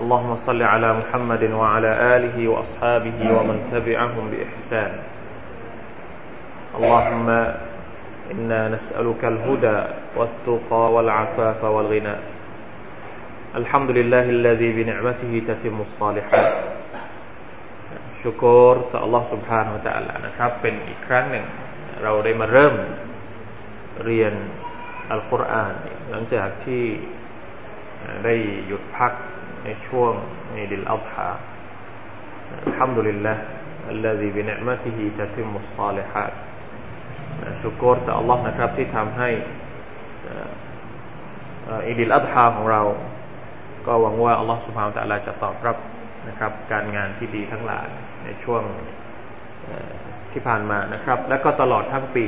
اللهم صل على محمد وعلى آله وأصحابه ومن تبعهم بإحسان اللهم إنا نسألك الهدى والتقى والعفاف والغنى الحمد لله الذي بنعمته تتم الصالحات ชุกรต่อ Allah سبحانه และ تعالى นะครับ เป็นอีกครั้งหนึ่ง เราได้มาเริ่มเรียนอัลกุรอานหลังจากที่ได้หยุดพัก ในช่วงในดิลอัลฮาอัลฮัมดุลิลละ الذي بنعمته تتم الصالحات ชุกรต่อ Allah นะครับที่ทำให้อิดิลอัลฮาของเรา ก็หวังว่า Allah سبحانه และ تعالى จะตอบรับนะครับการงานที่ดีทั้งหลายในช่วงที่ผ่านมานะครับ และก็ตลอดทั้งปี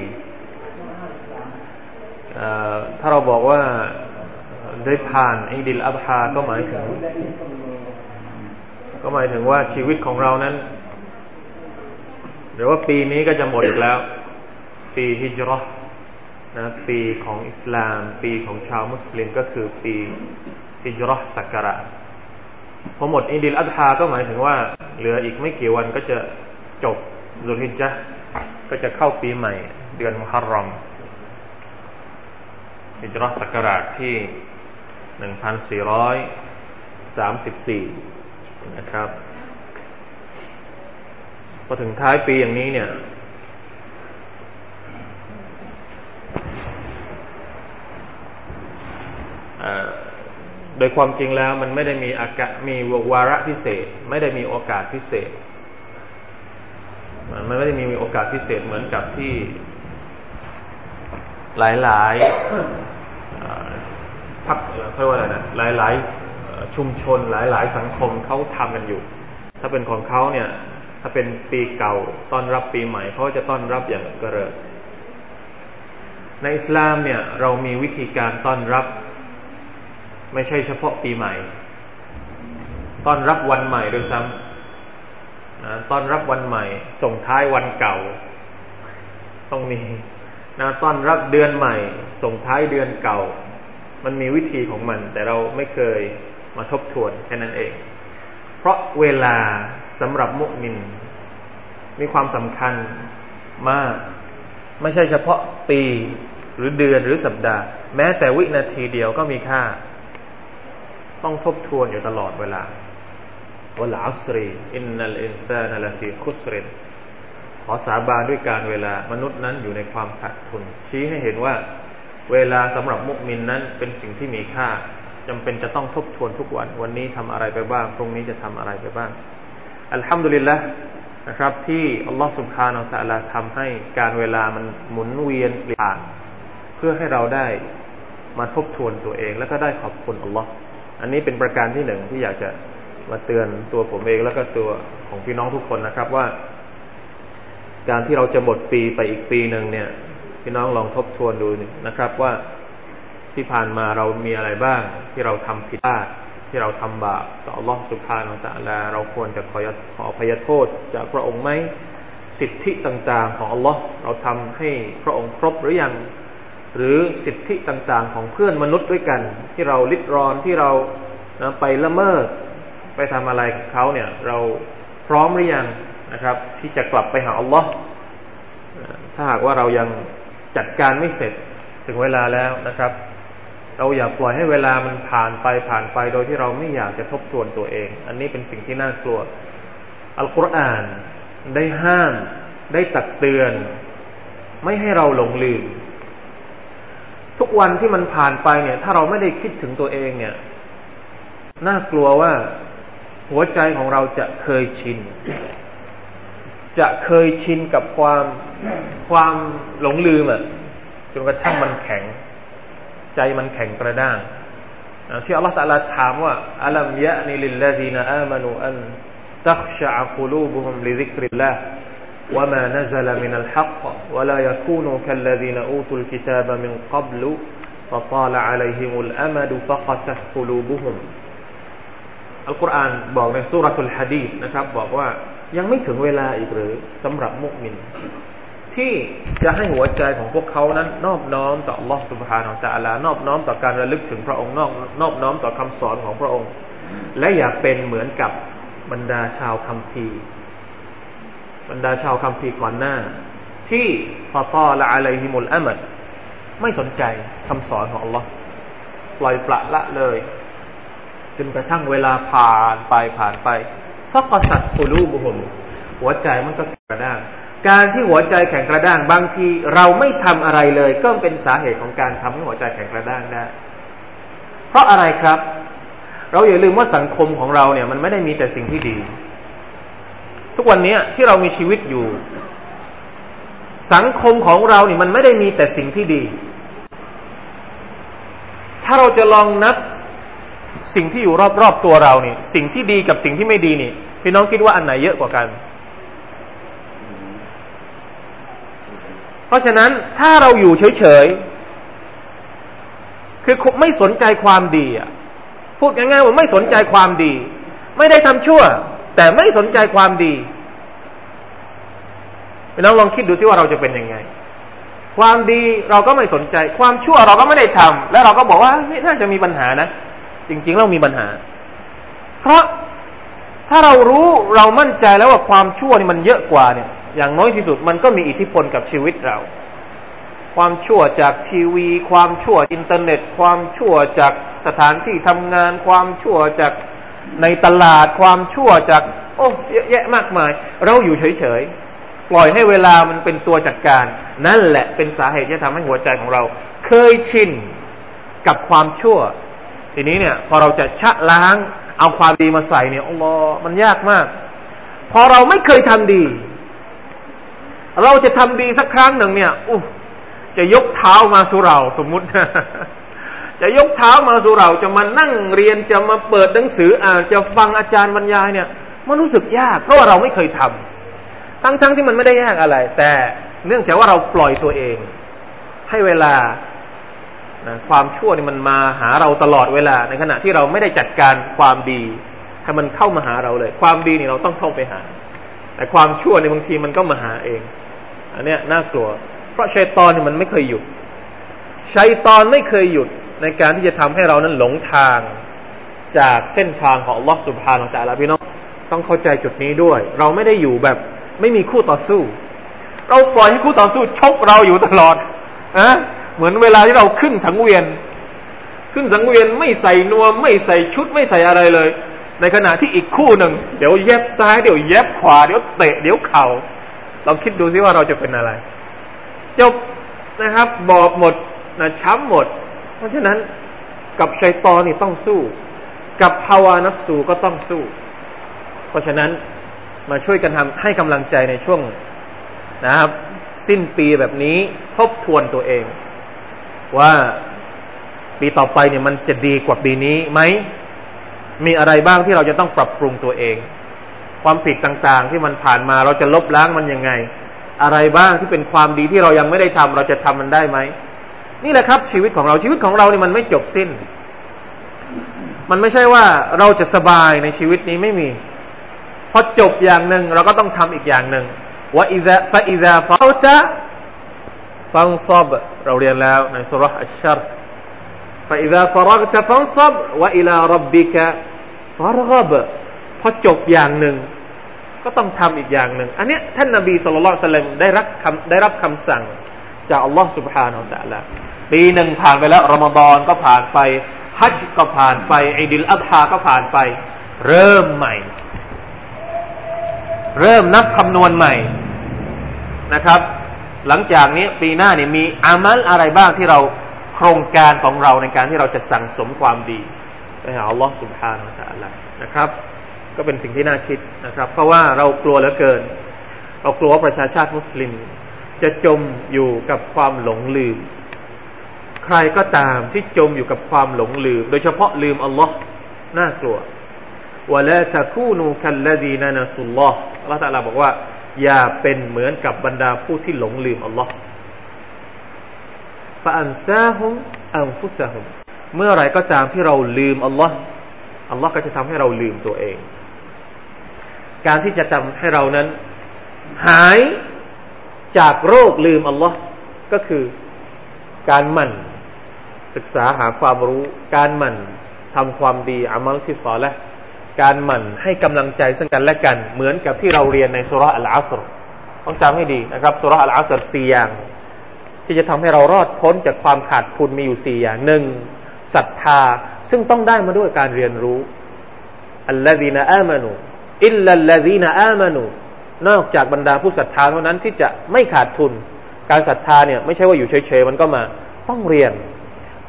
ถ้าเราบอกว่า ได้ผ่านอิดิลอัลฮาก็หมายถึง ก็หมายถึงว่าชีวิตของเรานั้นหรือว่าปีนี้ก็จะหมดอีกแล้ว ปีฮิจรันะปีของอิสลาม ปีของชาวมุสลิมก็คือปีฮิจรัสักการะพอหมดอิดิลอัลฮาก็หมายถึงว่า เหลืออีกไม่กี่วันก็จะจบซุฮิจจะก็จะเข้าปีใหม่ เดือนมุฮัรรอมฮิจรัศักราชที่ หนึ่งพันสี่ร้อยสามสิบสี่นะครับ พอถึงท้ายปีอย่างนี้เนี่ย โดยความจริงแล้วมันไม่ได้มีอากาศมีวาระพิเศษ ไม่ได้มีโอกาสพิเศษ มันไม่ได้มีโอกาสพิเศษเหมือนกับที่หลาย ๆ พักเรียกว่าอะไรนะหลาย ๆ ชุมชนหลาย ๆ สังคมเขาทำกันอยู่ ถ้าเป็นของเขาเนี่ย ถ้าเป็นปีเก่าต้อนรับปีใหม่เขาจะต้อนรับอย่างกระเริกในอิสลามเนี่ยเรามีวิธีการต้อนรับ ไม่ใช่เฉพาะปีใหม่ ต้อนรับวันใหม่ด้วยซ้ำนะต้อนรับวันใหม่ ส่งท้ายวันเก่า ต้องมีนะต้อนรับเดือนใหม่ ส่งท้ายเดือนเก่า มันมีวิธีของมัน แต่เราไม่เคยมาทบทวนแค่นั้นเอง เพราะเวลาสำหรับมุมิน มีความสำคัญมาก ไม่ใช่เฉพาะปีหรือเดือนหรือสัปดาห์ แม้แต่วินาทีเดียวก็มีค่า ต้องทบทวนอยู่ตลอดเวลาวลาอัสรีอินนัลอินซานลฟีคุสรินขอสาบานด้วยการเวลามนุษย์นั้นอยู่ในความขาดทุน ชี้ให้เห็นว่า เวลาสำหรับมุกมินนั้นเป็นสิ่งที่มีค่าจำเป็นจะต้องทบทวนทุกวัน วันนี้ทำอะไรไปบ้างพรุ่งนี้จะทำอะไรไปบ้าง อัลฮัมดุลิลละนะครับ ที่อัลลอฮฺสุบฮานาอัลลอฮทำให้การเวลามันหมุนเวียนเปลี่ยนเพื่อให้เราได้มาทบทวนตัวเอง แล้วก็ได้ขอบคุณอัลลอฮ์อันนี้เป็นประการที่หนึ่งที่อยากจะมาเตือนตัวผมเองแล้วก็ตัวของพี่น้องทุกคนนะครับว่า การที่เราจะหมดปีไปอีกปีหนึ่งเนี่ย พี่น้องลองทบทวนดูนะครับว่าที่ผ่านมาเรามีอะไรบ้าง ที่เราทำผิดพลาดที่เราทำบาปต่อรอบสุภาของตะลาเราควรจะขอขอพยโทษจากพระองค์ไหมสิทธิต่างๆของอัลลอฮ์เราทำให้พระองค์ครบหรือยังหรือสิทธิต่างๆ ของเพื่อนมนุษย์ด้วยกัน ที่เราลิดรอนที่เรานะไปละเมิด ไปทำอะไรกับเขาเนี่ย เราพร้อมหรือยังนะครับ ที่จะกลับไปหาอัลลอฮ์ถ้าหากว่าเรายัง จัดการไม่เสร็จถึงเวลาแล้วนะครับ เราอย่าปล่อยให้เวลามันผ่านไปผ่านไปโดยที่เราไม่อยากจะทบทวนตัวเอง อันนี้เป็นสิ่งที่น่ากลัว อัลกุรอานได้ห้ามได้ตักเตือน ไม่ให้เราหลงลืม ทุกวันที่มันผ่านไปเนี่ย ถ้าเราไม่ได้คิดถึงตัวเองเนี่ย น่ากลัวว่าหัวใจของเราจะเคยชิน จะเคยชินกับความความหลงลืมอ่ะจนกระทั่งมันแข็ง ใจมันแข็งกระด้าง ที่อัลลอฮฺตะลาถามว่าอัลัมยะนิลิลลาดีนอามานูอัน تخشع قلوبهم لذكر الله وما نزل من الحق ولا يكونوا كالذين أوتوا الكتاب من قبل فطال عليهم الأمد فقست قلوبهم อัลกุรอานบอกในสุรทูลฮะดีษนะครับบอกว่า ยังไม่ถึงเวลาอีกหรือสำหรับมุสลิมที่จะให้หัวใจของพวกเขานั้น นอบน้อมต่อ Allah سبحانه และ تعالى นอบน้อมต่อการระลึกถึงพระองค์นอบนอบน้อมต่อคำสอนของพระองค์ และอย่าเป็นเหมือนกับบรรดาชาวคัมภีร์บรรดาชาวคัมภีร์ก่อนหน้า ที่ฟาตอละอะไรฮิมุลอามัดไม่สนใจคำสอนของ Allah ปล่อยปละละเลยจนกระทั่งเวลาผ่านไปผ่านไป ฟักสัตกูลูบุหมหัวใจมันก็แข็งกระด้าง การที่หัวใจแข็งกระด้าง บางทีเราไม่ทำอะไรเลย ก็เป็นสาเหตุของการทำให้หัวใจแข็งกระด้างได้เพราะอะไรครับ เราอย่าลืมว่าสังคมของเราเนี่ย มันไม่ได้มีแต่สิ่งที่ดี ทุกวันนี้ที่เรามีชีวิตอยู่ สังคมของเราเนี่ยมันไม่ได้มีแต่สิ่งที่ดี ถ้าเราจะลองนับ สิ่งที่อยู่รอบๆตัวเรานี่สิ่งที่ดีกับสิ่งที่ไม่ดีนี่พี่น้องคิดว่าอันไหนเยอะกว่ากัน เพราะฉะนั้นถ้าเราอยู่เฉยๆคือไม่สนใจความดีอะพูดง่ายๆว่าไม่สนใจความดี ไม่ได้ทำชั่ว แต่ไม่สนใจความดีพี่น้องลองคิดดูซิว่าเราจะเป็นยังไง ความดีเราก็ไม่สนใจ ความชั่วเราก็ไม่ได้ทำแล้วเราก็บอกว่าไม่น่าจะมีปัญหานะ จริงๆเรามีปัญหา เพราะถ้าเรารู้เรามั่นใจแล้วว่าความชั่วนี่มันเยอะกว่าเนี่ย อย่างน้อยที่สุดมันก็มีอิทธิพลกับชีวิตเรา ความชั่วจากทีวี ความชั่วอินเทอร์เน็ต ความชั่วจากสถานที่ทำงาน ความชั่วจากในตลาด ความชั่วจาก โอ้เยอะแยะมากมาย เราอยู่เฉยๆ ปล่อยให้เวลามันเป็นตัวจัดการ นั่นแหละเป็นสาเหตุที่ทำให้หัวใจของเรา เคยชินกับความชั่ว ทีนี้เนี่ย พอเราจะชะล้าง เอาความดีมาใส่เนี่ยอัลลอฮ์มันยากมาก พอเราไม่เคยทำดี เราจะทำดีสักครั้งหนึ่งเนี่ยอู้จะยกเท้ามาสู่เราสมมุติ จะยกเท้ามาสู่เราจะมานั่งเรียนจะมาเปิดหนังสืออ่านจะฟังอาจารย์บรรยายเนี่ย มันรู้สึกยาก เพราะว่าเราไม่เคยทำทั้งๆทที่มันไม่ได้ยากอะไร แต่เนื่องจากว่าเราปล่อยตัวเอง ให้เวลา นะความชั่วนี่มันมาหาเราตลอดเวลา ในขณะที่เราไม่ได้จัดการความดีให้มันเข้ามาหาเราเลย ความดีนี่เราต้องเข้าไปหา แต่ความชั่วในบางทีมันก็มาหาเอง อันเนี้ยน่ากลัว เพราะชัยตอนนี่มันไม่เคยหยุดชัยตอนไม่เคยหยุดในการที่จะทำให้เรานั้นหลงทางจากเส้นทางของลอสุภาของแต่ละพี่น้องต้องเข้าใจจุดนี้ด้วย เราไม่ได้อยู่แบบไม่มีคู่ต่อสู้ เราปล่อยให้คู่ต่อสู้ชกเราอยู่ตลอดอะ เหมือนเวลาที่เราขึ้นสังเวียน ขึ้นสังเวียนไม่ใส่นวม ไม่ใส่ชุดไม่ใส่อะไรเลย ในขณะที่อีกคู่หนึ่งเดี๋ยวเย็บซ้ายเดี๋ยวเย็บขวาเดี๋ยวเตะเดี๋ยวเข่าลองคิดดูซิว่าเราจะเป็นอะไร จบนะครับ บอบหมดนะช้ำหมด เพราะฉะนั้นกับชัยตอนี่ต้องสู้ กับภาวานัฟสูก็ต้องสู้ เพราะฉะนั้นมาช่วยกันทำให้กำลังใจในช่วงนะครับ สิ้นปีแบบนี้ทบทวนตัวเอง ว่าปีต่อไปเนี่ยมันจะดีกว่าปีนี้ไหม มีอะไรบ้างที่เราจะต้องปรับปรุงตัวเอง ความผิดต่างๆที่มันผ่านมาเราจะลบล้างมันยังไง อะไรบ้างที่เป็นความดีที่เรายังไม่ได้ทำเราจะทำมันได้ไหม นี่แหละครับ ชีวิตของเราชีวิตของเราเนี่ยมันไม่จบสิ้น มันไม่ใช่ว่าเราจะสบายในชีวิตนี้ไม่มีพอจบอย่างหนึ่งเราก็ต้องทำอีกอย่างหนึ่งว่าอิซาฟาอิซาฟาตะ ฟังซอบเราเรียนแล้วในสุรษอัชชรฟาอิซาฟรักตะฟังซอบว่าอิลารับบิกะฟารกบพอจบอย่างหนึ่งก็ต้องทำอีกอย่างหนึ่งอันนี้ท่านนบีสุลต่านได้รับคำได้รับคำสั่งจากอัลลอฮ์ سبحانه และ تعالى ปีหนึ่งผ่านไปแล้วรอมฎอนก็ผ่านไปฮัจก็ผ่านไปอิดิลอัฎฮาก็ผ่านไป เริ่มใหม่ เริ่มนับคำนวณใหม่นะครับ หลังจากนี้ปีหน้าเนี่ยมีอามัลอะไรบ้างที่เราโครงการของเราในการที่เราจะสั่งสมความดีไปหาอัลลอฮ์สุบฮานาอัลลอฮ์นะครับ ก็เป็นสิ่งที่น่าคิดนะครับ เพราะว่าเรากลัวเหลือเกิน เรากลัวว่าประชาชาติมุสลิม จะจมอยู่กับความหลงลืม ใครก็ตามที่จมอยู่กับความหลงลืม โดยเฉพาะลืมอัลลอฮ์น่ากลัววะลาตะคูนูคัลลดีนานัสุลลอฮ์อัลลอฮ์ตะลาบอกว่า อย่าเป็นเหมือนกับบรรดาผู้ที่หลงลืมอัลลอฮ์ฟาอันซาฮุมอันฟุซาฮุมเมื่อไรก็ตามที่เราลืมอัลลอฮ์อัลลอฮ์ก็จะทำให้เราลืมตัวเอง การที่จะทำให้เรานั้น หายจากโรคลืมอัลลอฮ์ก็คือการหมั่น ศึกษาหาความรู้ การหมั่นทำความดีอามัลที่สอนและ การหมั่นให้กำลังใจซึ่งกันและกัน เหมือนกับที่เราเรียนในสุระอัลอาสรต้องจำให้ดีนะครับสุระอัลอาสรสี่อย่าง ที่จะทำให้เรารอดพ้นจากความขาดทุนมีอยู่สี่อย่างหนึ่งศรัทธาซึ่งต้องได้มาด้วยการเรียนรู้อัลลอฮีนาอามานูอิลลัลลอฮีนาอามานูนอกจากบรรดาผู้ศรัทธาเท่านั้นที่จะไม่ขาดทุน การศรัทธาเนี่ยไม่ใช่ว่าอยู่เฉยๆมันก็มาต้องเรียน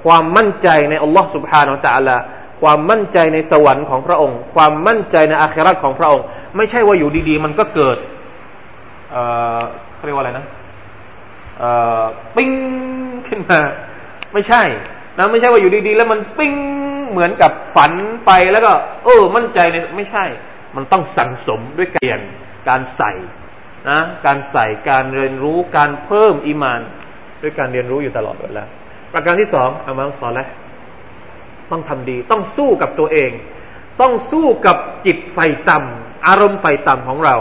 ความมั่นใจในอัลลอฮ์สุบฮานาอัลตะอัลา ความมั่นใจในสวรรค์ของพระองค์ ความมั่นใจในอาคราตของพระองค์ ไม่ใช่ว่าอยู่ดีๆ มันก็เกิดเอ่อเขาเรียกว่าอะไรนะเอ่อปิ้งขึ้นมา ไม่ใช่นะไม่ใช่ว่าอยู่ดีๆ แล้วมันปิ้งเหมือนกับฝันไปแล้วก็ เออ มั่นใจในไม่ใช่ มันต้องสั่งสมด้วยการเรียนการใส่นะการใส่การเรียนรู้การเพิ่มอีมาน ด้วยการเรียนรู้อยู่ตลอดเวลาประการที่สองอามัลซอลและ ต้องทำดี ต้องสู้กับตัวเอง ต้องสู้กับจิตไฟต่ำ อารมณ์ไฟต่ำของเรา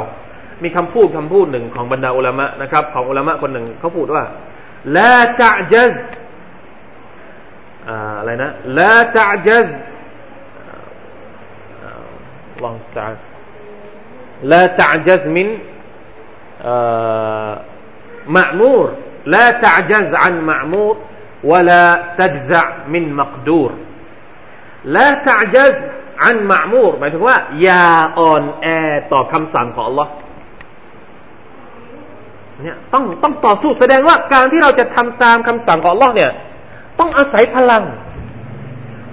มีคำพูดคำพูดหนึ่งของบรรดาอุลามะนะครับ ของอุลามะคนหนึ่งเขาพูดว่าละตะจัซอะไรนะละตะจัซลองสตาร์ لا تعجز من مأمور لا تعجز عن مأمور ولا تجزع من مقدور ละตะจัสอันมามูรหมายถึงว่า อย่าอ่อนแอต่อคำสั่งของ Allah เนี่ยต้องต้องต่อสู้แสดงว่าการที่เราจะทำตามคำสั่งของ Allah เนี่ย ต้องอาศัยพลัง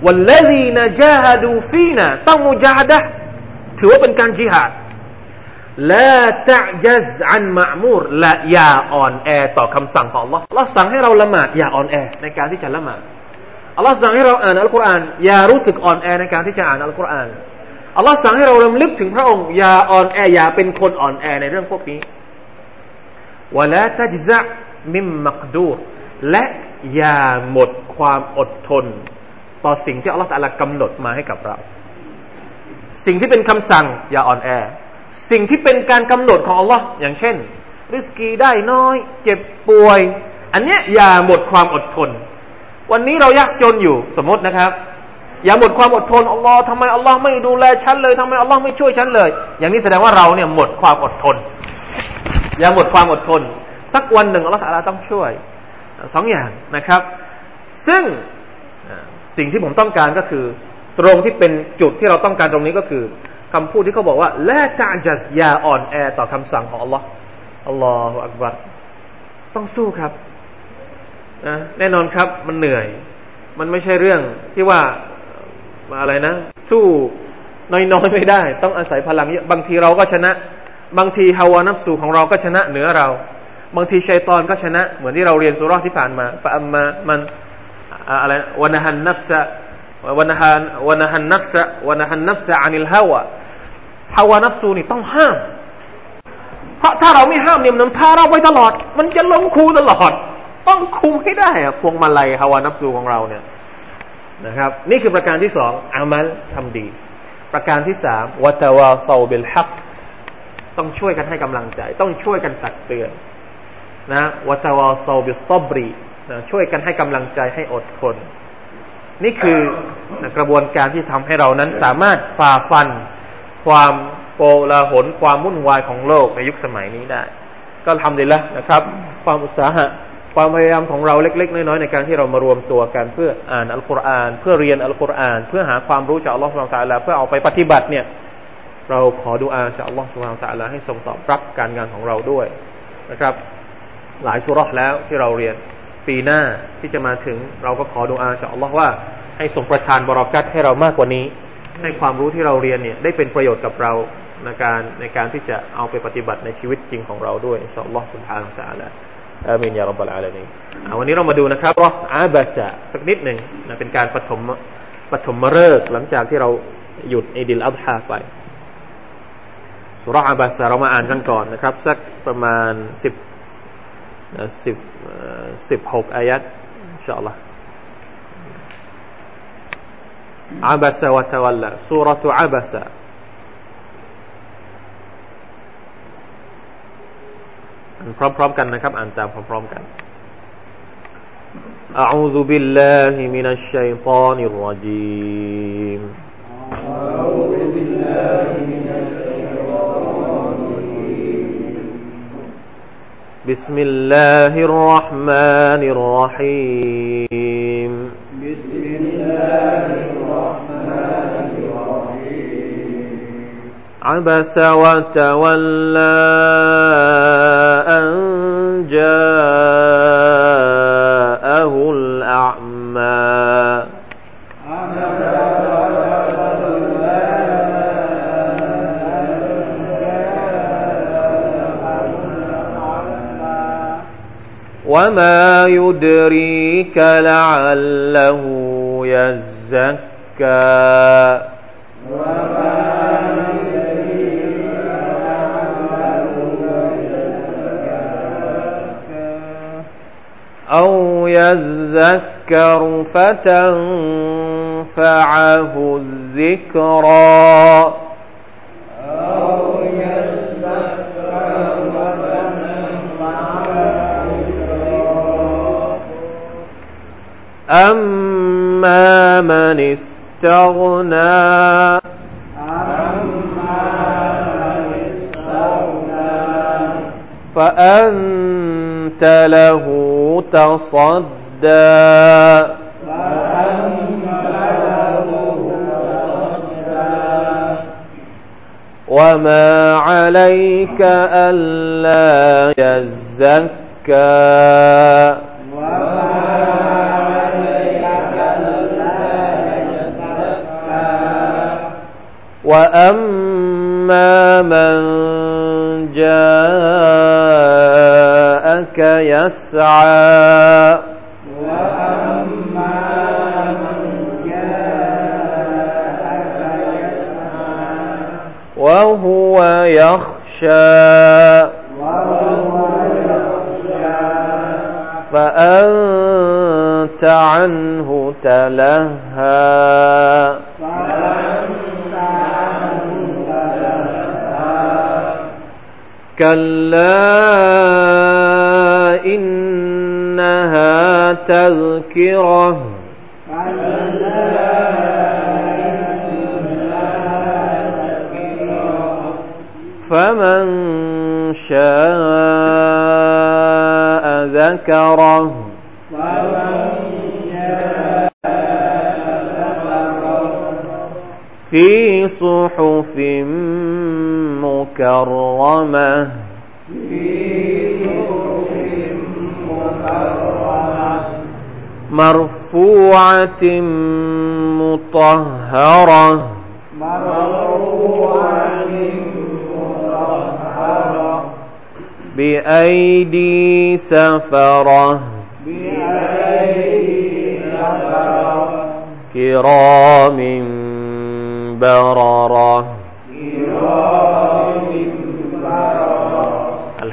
วันละดีนะจาฮดูฟีนะต้องมุจาฮดะถือว่าเป็นการจิหาดละตะจัสอันมามูรและอย่าอ่อนแอต่อคำสั่งของ Allah ฮ์อัลสั่งให้เราละหมาดอย่าอ่อนแอในการที่จะละหมาด อัลลอฮ์สั่งให้เราอ่านอัลกุรอานอย่ารู้สึกอ่อนแอในการที่จะอ่านอัลกุรอานอัลลอฮ์สั่งให้เราลำลึกถึงพระองค์อย่าอ่อนแออย่าเป็นคนอ่อนแอในเรื่องพวกนี้วะละตัจซะมิมมักดูรและอย่าหมดความอดทน ต่อสิ่งที่อัลลอฮ์ตะลากำหนดมาให้กับเรา สิ่งที่เป็นคำสั่งอย่าอ่อนแอ สิ่งที่เป็นการกำหนดของอัลลอฮ์อย่างเช่นริสกีได้น้อย เจ็บป่วย อันเนี้ยอย่าหมดความอดทน วันนี้เรายากจนอยู่สมมตินะครับ อย่าหมดความอดทนอัลลอฮ์ทำไมอัลลอฮ์ไม่ดูแลฉันเลยทำไมอัลลอฮ์ไม่ช่วยฉันเลย อย่างนี้แสดงว่าเราเนี่ยหมดความอดทน อย่าหมดความอดทน สักวันหนึ่งอัลลอฮ์อาลาต้องช่วยสองอย่างนะครับ ซึ่งสิ่งที่ผมต้องการก็คือ ตรงที่เป็นจุดที่เราต้องการตรงนี้ก็คือคำพูดที่เขาบอกว่าและกาจัสยาอ่อนแอต่อคำสั่งของ Allah อัลลอฮฺอักบัรต้องสู้ครับ นะแน่นอนครับมันเหนื่อย มันไม่ใช่เรื่องที่ว่าอะไรนะ สู้น้อยๆไม่ได้ ต้องอาศัยพลังเยอะบางทีเราก็ชนะ บางทีฮาวานับสูของเราก็ชนะเหนือเรา บางทีชัยตอนก็ชนะ เหมือนที่เราเรียนสุรที่ผ่านมาฟะอัมมามันอะไรวันหันนัฟซะวันหันวันหันนัฟซะวันหันนัฟซะอานิลฮาวะภาวานับสูนี่ต้องห้าม เพราะถ้าเราไม่ห้ามเนี่ยมันพาเราไปตลอด มันจะล้มคูตลอด ต้องคุมให้ได้อะพวงมาลัยภาวานับสูของเราเนี่ยนะครับ นี่คือประการที่สองอามัลทำดี ประการที่สามวัตวาซาบิลฮักต้องช่วยกันให้กำลังใจ ต้องช่วยกันตักเตือนนะวัตวาซาบิลซอบรีนะช่วยกันให้กำลังใจให้อดทนนี่คือกระบวนการที่ทำให้เรานั้นสามารถฝ่าฟันความโกลาหลความวุ่นวายของโลกในยุคสมัยนี้ได้ ก็ทำดีแล้วนะครับ ความอุตสาหะ ความพยายามของเราเล็ก ๆ น้อยๆในการที่เรามารวมตัวกันเพื่ออ่านอัลกุรอาน เพื่อเรียนอัลกุรอาน เพื่อหาความรู้จากอัลลอฮฺสุบฮานตะลาเพื่อเอาไปปฏิบัติเนี่ย เราขอดูอาจากอัลลอฮฺสุบฮานตะลาให้ทรงตอบรับการงานของเราด้วยนะครับ หลายสุรษแล้วที่เราเรียนปีหน้าที่จะมาถึงเราก็ขอดูอาจากอัลลอฮฺว่าให้ทรงประทานบรารักัตให้เรามากกว่านี้ ให้ความรู้ที่เราเรียนเนี่ยได้เป็นประโยชน์กับเราในการในการที่จะเอาไปปฏิบัติในชีวิตจริงของเราด้วยอินชาอัลลอฮฺสุบฮานตะลา อามินยารับบลอาลามีวันนี้เรามาดูนะครับรออาบาสะสักนิดหนึ่งนะเป็นการปฐมปฐมฤกษ์หลังจากที่เราหยุดอิดิลอัลฮาไปสุรอาบาสะเรามาอ่านกันก่อนนะครับ สักประมาณสิบสิบสิบหกอายัดอินชาอัลลอฮ์ عبس وتولى سورة عبس พร้อมๆกันนะครับอ่านตามพร้อมๆกัน أعوذ بالله من الشيطان الرجيم أعوذ بالله من الشيطان الرجيم بسم الله الرحمن الرحيم عبس وتولى أن جاءه الأعمى. وما يدريك لعله يزكى. أو يذكر فتنفعه الذكرى. أو أما من استغنى أما من استغنى فأنت له تصدى وما عليك ألا يزكى. وأما من جاءك يسعى. وأما من جاءك يسعى وهو يخشى وهو يخشى. فأنت عنه تلهى. كلا إنها تذكرة فمن شاء ذكره في صحف مكرمة. مرفوعة مطهرة. مرفوعة مطهرة بأيدي سفرة بأيدي سفرة. كرام بررة.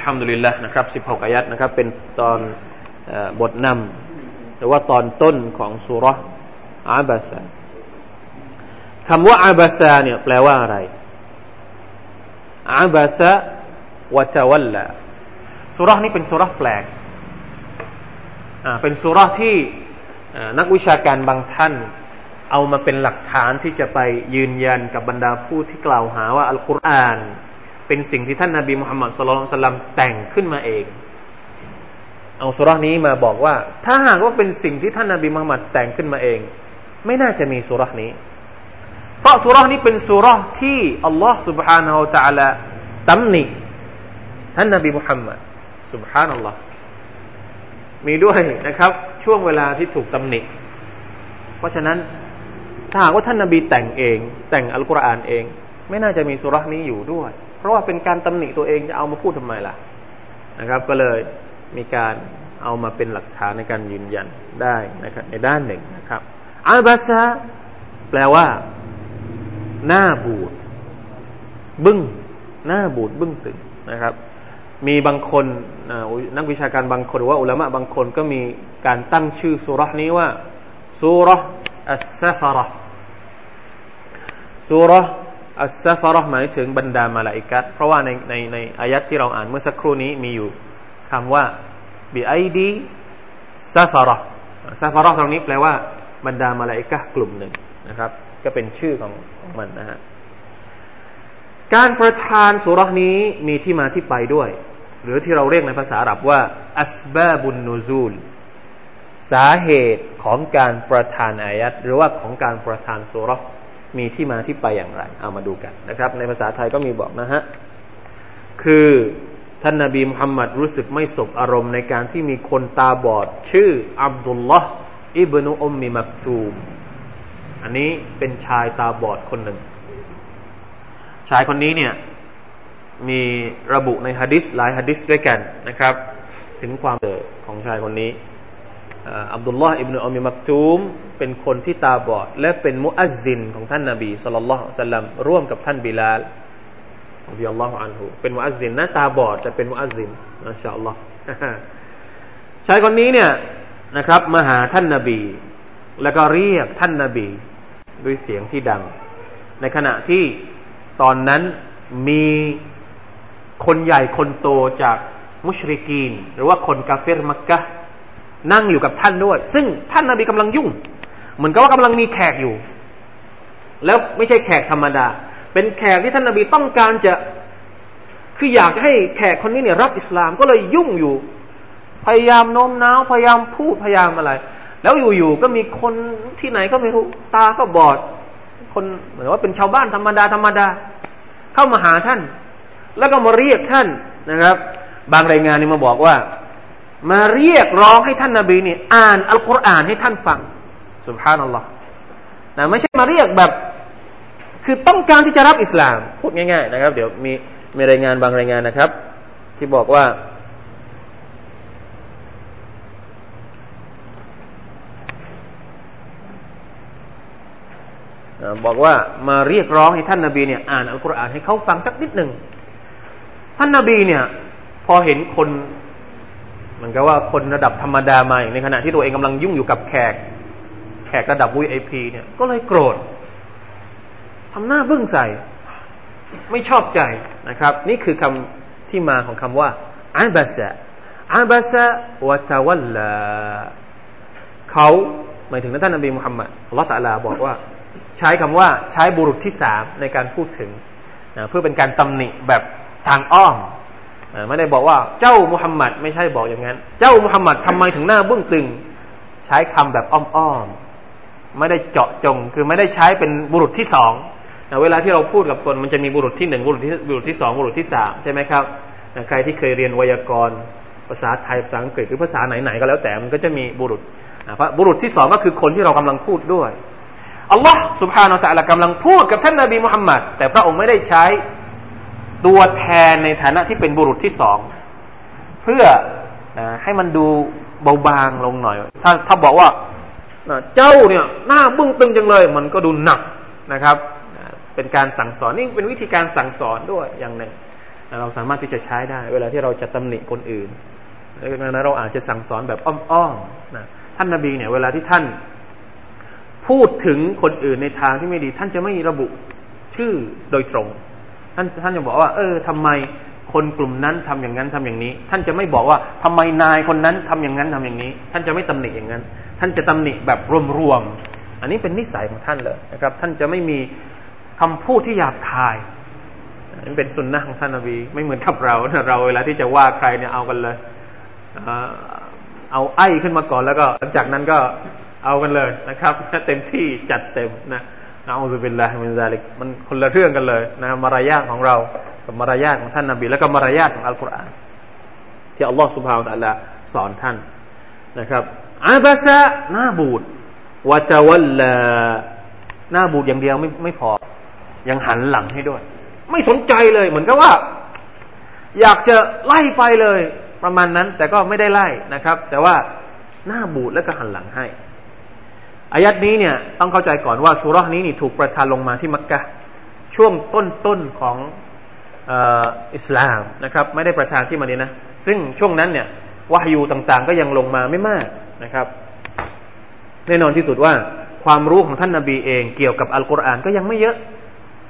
ฮัมดุลิลละนะครับสิบหกอายัดนะครับ เป็นตอนบทนำหรือว่าตอนต้นของสุรษอาบาซาคำว่าอาบาซาเนี่ยแปลว่าอะไรอาบาซาวะตะวัลลาสุรษนี้เป็นสุรษแปลกเป็นสุรษที่นักวิชาการบางท่าน เอามาเป็นหลักฐานที่จะไปยืนยันกับบรรดาผู้ที่กล่าวหาว่าอัลกุรอาน เป็นสิ่งที่ท่านนาบีมุฮัมมัดสุลลัลสลัมแต่งขึ้นมาเอง เอาสุรานี้มาบอกว่า ถ้าหากว่าเป็นสิ่งที่ท่านนาบีมุฮัมมัดแต่งขึ้นมาเอง ไม่น่าจะมีสุรานี้ เพราะสุรานี้เป็นสุราที่อัลลอฮ์ سبحانه และ تعالى ตำหนิท่านนาบีมุฮัมมัด سبحان อัลลอฮ์มีด้วยนะครับ ช่วงเวลาที่ถูกตำหนิ เพราะฉะนั้น ถ้าหากว่าท่านนาบีแต่งเอง แต่งอัลกุรอานเอง ไม่น่าจะมีสุรานี้อยู่ด้วย เพราะว่าเป็นการตำหนิตัวเองจะเอามาพูดทำไมล่ะนะครับ ก็เลยมีการเอามาเป็นหลักฐานในการยืนยันได้นะครับ ในด้านหนึ่งนะครับอัลบาซาแปลว่า หน้าบูด บึ้ง หน้าบูดบึ้งตึงนะครับ มีบางคนนักวิชาการบางคนหรือว่าอุลามะบางคนก็มีการตั้งชื่อสุรนี้ว่าสุรอัสซฟาระสุร อัสซฟาระหมายถึงบรรดามาลาอิกัตเพราะว่าในในในอายัดที่เราอ่านเมื่อสักครู่นี้มีอยู่คำว่าบิไอดีซาฟาระซาฟาระตรงนี้แปลว่าบรรดามาลาอิกะกลุ่มหนึ่งนะครับ ก็เป็นชื่อของของมันนะฮะการประทานสุรนี้มีที่มาที่ไปด้วย หรือที่เราเรียกในภาษาอาหรับว่าอัสบาบุนนูซูล สาเหตุของการประทานอายัดหรือว่าของการประทานสุรษ มีที่มาที่ไปอย่างไร เอามาดูกันนะครับ ในภาษาไทยก็มีบอกนะฮะ คือท่านนาบีมุฮัมมัดรู้สึกไม่สบอารมณ์ในการที่มีคนตาบอด ชื่ออับดุลลอฮ์อิบนุอุมมิมักตูม อันนี้เป็นชายตาบอดคนหนึ่ง ชายคนนี้เนี่ยมีระบุในฮะดิษหลายฮะดิษด้วยกันนะครับ ถึงความเกิดของชายคนนี้ อับดุลลอฮ์อิบนุอุมมิมักตูม เป็นคนที่ตาบอด และเป็นมุอัซซินของท่านนาบีสุลต่านละสัลลัมร่วมกับท่านบิลาลอัลลอฮฺอันฮุเป็นมุอัซซินน้าตาบอดแต่เป็นมุอัซซินนะชาอัลลอฮ์ชายคนนี้เนี่ยนะครับมาหาท่านนาบี แล้วก็เรียกท่านนาบี ด้วยเสียงที่ดัง ในขณะที่ตอนนั้นมีคนใหญ่คนโตจากมุชริกีน หรือว่าคนกาเฟรมักกะ นั่งอยู่กับท่านด้วย ซึ่งท่านนาบีกำลังยุ่ง เหมือนกับว่ากำลังมีแขกอยู่ แล้วไม่ใช่แขกธรรมดา เป็นแขกที่ท่านนาบีต้องการจะคืออยากจะให้แขกคนนี้เนี่ยรับอิสลามก็เลยยุ่งอยู่ พยายามโน้มน้าวพยายามพูดพยายามอะไร แล้วอยู่ๆก็มีคนที่ไหนก็ไม่รู้ตาก็บอด คนเหมือนว่าเป็นชาวบ้านธรรมดาธรรมดา เข้ามาหาท่าน แล้วก็มาเรียกท่านนะครับ บางรายงานนี่มาบอกว่า มาเรียกร้องให้ท่านนาบีเนี่ยอ่านอัลกุรอานให้ท่านฟังสุบฮานัลลอฮ์นะไม่ใช่มาเรียกแบบ คือต้องการที่จะรับอิสลาม พูดง่าย ๆ นะครับ เดี๋ยวมีมีรายงานบางรายงานนะครับ ที่บอกว่า บอกว่ามาเรียกร้องให้ท่านนาบีเนี่ยอ่านอัลกุรอานให้เขาฟังสักนิดหนึ่งท่านนาบีเนี่ย พอเห็นคน มันก็ว่าคนระดับธรรมดามาในขณะที่ตัวเองกำลังยุ่งอยู่กับแขก แขกระดับ VIP เนี่ย ก็เลยโกรธทำหน้าบึ้งใส่ ไม่ชอบใจนะครับ นี่คือคำที่มาของคำว่าอาบาซะอาบาซะวะตะวัลลาเขาหมายถึงท่านนบีมุฮัมมัดอัลลอฮฺตะลาบอกว่า ใช้คำว่าใช้บุรุษที่สามในการพูดถึงนะเพื่อเป็นการตำหนิแบบทางอ้อม ไม่ได้บอกว่าเจ้ามุฮัมมัดไม่ใช่บอกอย่างนั้น เจ้ามุฮัมมัดทำไมถึงหน้าบึ้งตึง ใช้คำแบบอ้อมๆไม่ได้เจาะจง คือไม่ได้ใช้เป็นบุรุษที่สองเวลาที่เราพูดกับคนมันจะมีบุรุษที่หนึ่งบุรุษที่บุรุษที่สองบุรุษที่สามใช่ไหมครับใครที่เคยเรียนไวยากรณ์ภาษาไทยภาษาอังกฤษหรือภาษาไหนๆก็แล้วแต่มันก็จะมีบุรุษบุรุษที่สองก็คือคนที่เรากำลังพูดด้วยอัลลอฮ์สุบฮานาอัลลอฮ์กำลังพูดกับท่านนาบีมุฮัมมัดแต่พระองค์ไม่ได้ใช้ ตัวแทนในฐานะที่เป็นบุรุษที่สองเพื่อให้มันดูเบาบางลงหน่อย ถ้าถ้าบอกว่าเจ้าเนี่ยหน้าบึ้งตึงจังเลย มันก็ดูหนักนะครับ เป็นการสั่งสอนนี่เป็นวิธีการสั่งสอนด้วยอย่างหนึ่งเราสามารถที่จะใช้ได้ เวลาที่เราจะตำหนิคนอื่นดังนั้นเราอาจจะสั่งสอนแบบอ้อมๆนะท่านนาบีเนี่ยเวลาที่ท่าน พูดถึงคนอื่นในทางที่ไม่ดี ท่านจะไม่ระบุชื่อโดยตรง ท่านท่านจะบอกว่า เออทำไมคนกลุ่มนั้นทำอย่างนั้นทำอย่างนี้ ท่านจะไม่บอกว่าทำไมนายคนนั้นทำอย่างนั้นทำอย่างนี้ ท่านจะไม่ตำหนิอย่างนั้น ท่านจะตำหนิแบบรวมๆอันนี้เป็นนิสัยของท่านเลยนะครับ ท่านจะไม่มีคำพูดที่หยาบคายนี่เป็นสุนนะของท่านนบี ไม่เหมือนกับเราเราเวลาที่จะว่าใครเนี่ยเอากันเลยเอาไอ้ขึ้นมาก่อนแล้วก็หลังจากนั้นก็เอากันเลยนะครับเต็มที่จัดเต็มนะ نعوذ بالله من ذلكมันคนละเรื่องกันเลยนะมารยาทของเรากับมารยาทของท่านนบีแล้วก็มารยาทของอัลกุรอานที่อัลลอฮฺسبحانه وتعالىสอนท่านนะครับعبسหน้าบูดวะจาวัลลาหน้าบูดอย่างเดียวไม่ไม่พอ ยังหันหลังให้ด้วย ไม่สนใจเลย เหมือนกับว่า อยากจะไล่ไปเลย ประมาณนั้น แต่ก็ไม่ได้ไล่นะครับ แต่ว่าหน้าบูดแล้วก็หันหลังให้ อายัดนี้เนี่ยต้องเข้าใจก่อนว่าสุรานี้นี่ถูกประทานลงมาที่มักกะช่วงต้นๆของอิสลามนะครับ ไม่ได้ประทานที่มาดีนะซึ่งช่วงนั้นเนี่ยวาฮยูต่างๆ ก็ยังลงมาไม่มากนะครับ แน่นอนที่สุดว่าความรู้ของท่านนาบีเองเกี่ยวกับอัลกุรอานก็ยังไม่เยอะ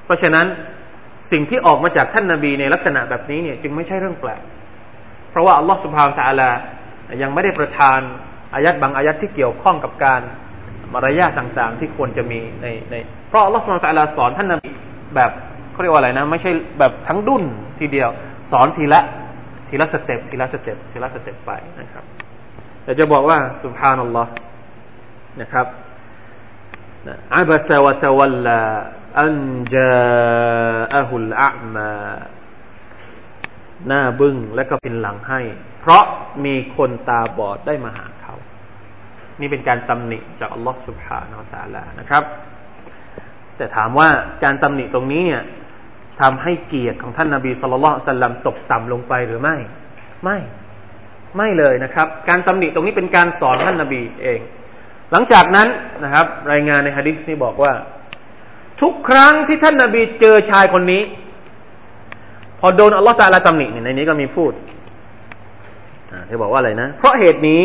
เพราะฉะนั้นสิ่งที่ออกมาจากท่านนาบีในลักษณะแบบนี้เนี่ยจึงไม่ใช่เรื่องแปลก เพราะว่าอัลลอฮฺسبحانه وتعالىยังไม่ได้ประทานอายัตบางอายัตที่เกี่ยวข้องกับการ มารยาทต่างๆ ที่ควรจะมีในในเพราะอัลลอฮฺسبحانه وتعالىสอนท่านนบีแบบเขาเรียกว่าอะไรนะ ไม่ใช่แบบทั้งดุ้นทีเดียว สอนทีละทีละ step ทีละ step ทีละ step ไปนะครับแต่จะบอกว่าسبحان اللهนะครับอับสวะตะวัลลาอันจาอะฮุลอามาหน้าบึ้งและก็เป็นหลังให้ เพราะมีคนตาบอดได้มาหา นี่เป็นการตำหนิจากอัลลอฮฺสุบฮานาอัลลอฮนะครับ แต่ถามว่าการตำหนิตรงนี้เนี่ยทำให้เกียรติของท่านนาบีสุลต่านสลัมตกต่ำลงไปหรือไม่ ไม่ ไม่เลยนะครับ การตำหนิตรงนี้เป็นการสอนท่านนาบีเอง หลังจากนั้นนะครับ รายงานในฮะดิษนี้บอกว่า ทุกครั้งที่ท่านนาบีเจอชายคนนี้ พอโดนอัลลอฮฺตาลาตำหนิในนี้ก็มีพูดที่บอกว่าอะไรนะ เพราะเหตุนี้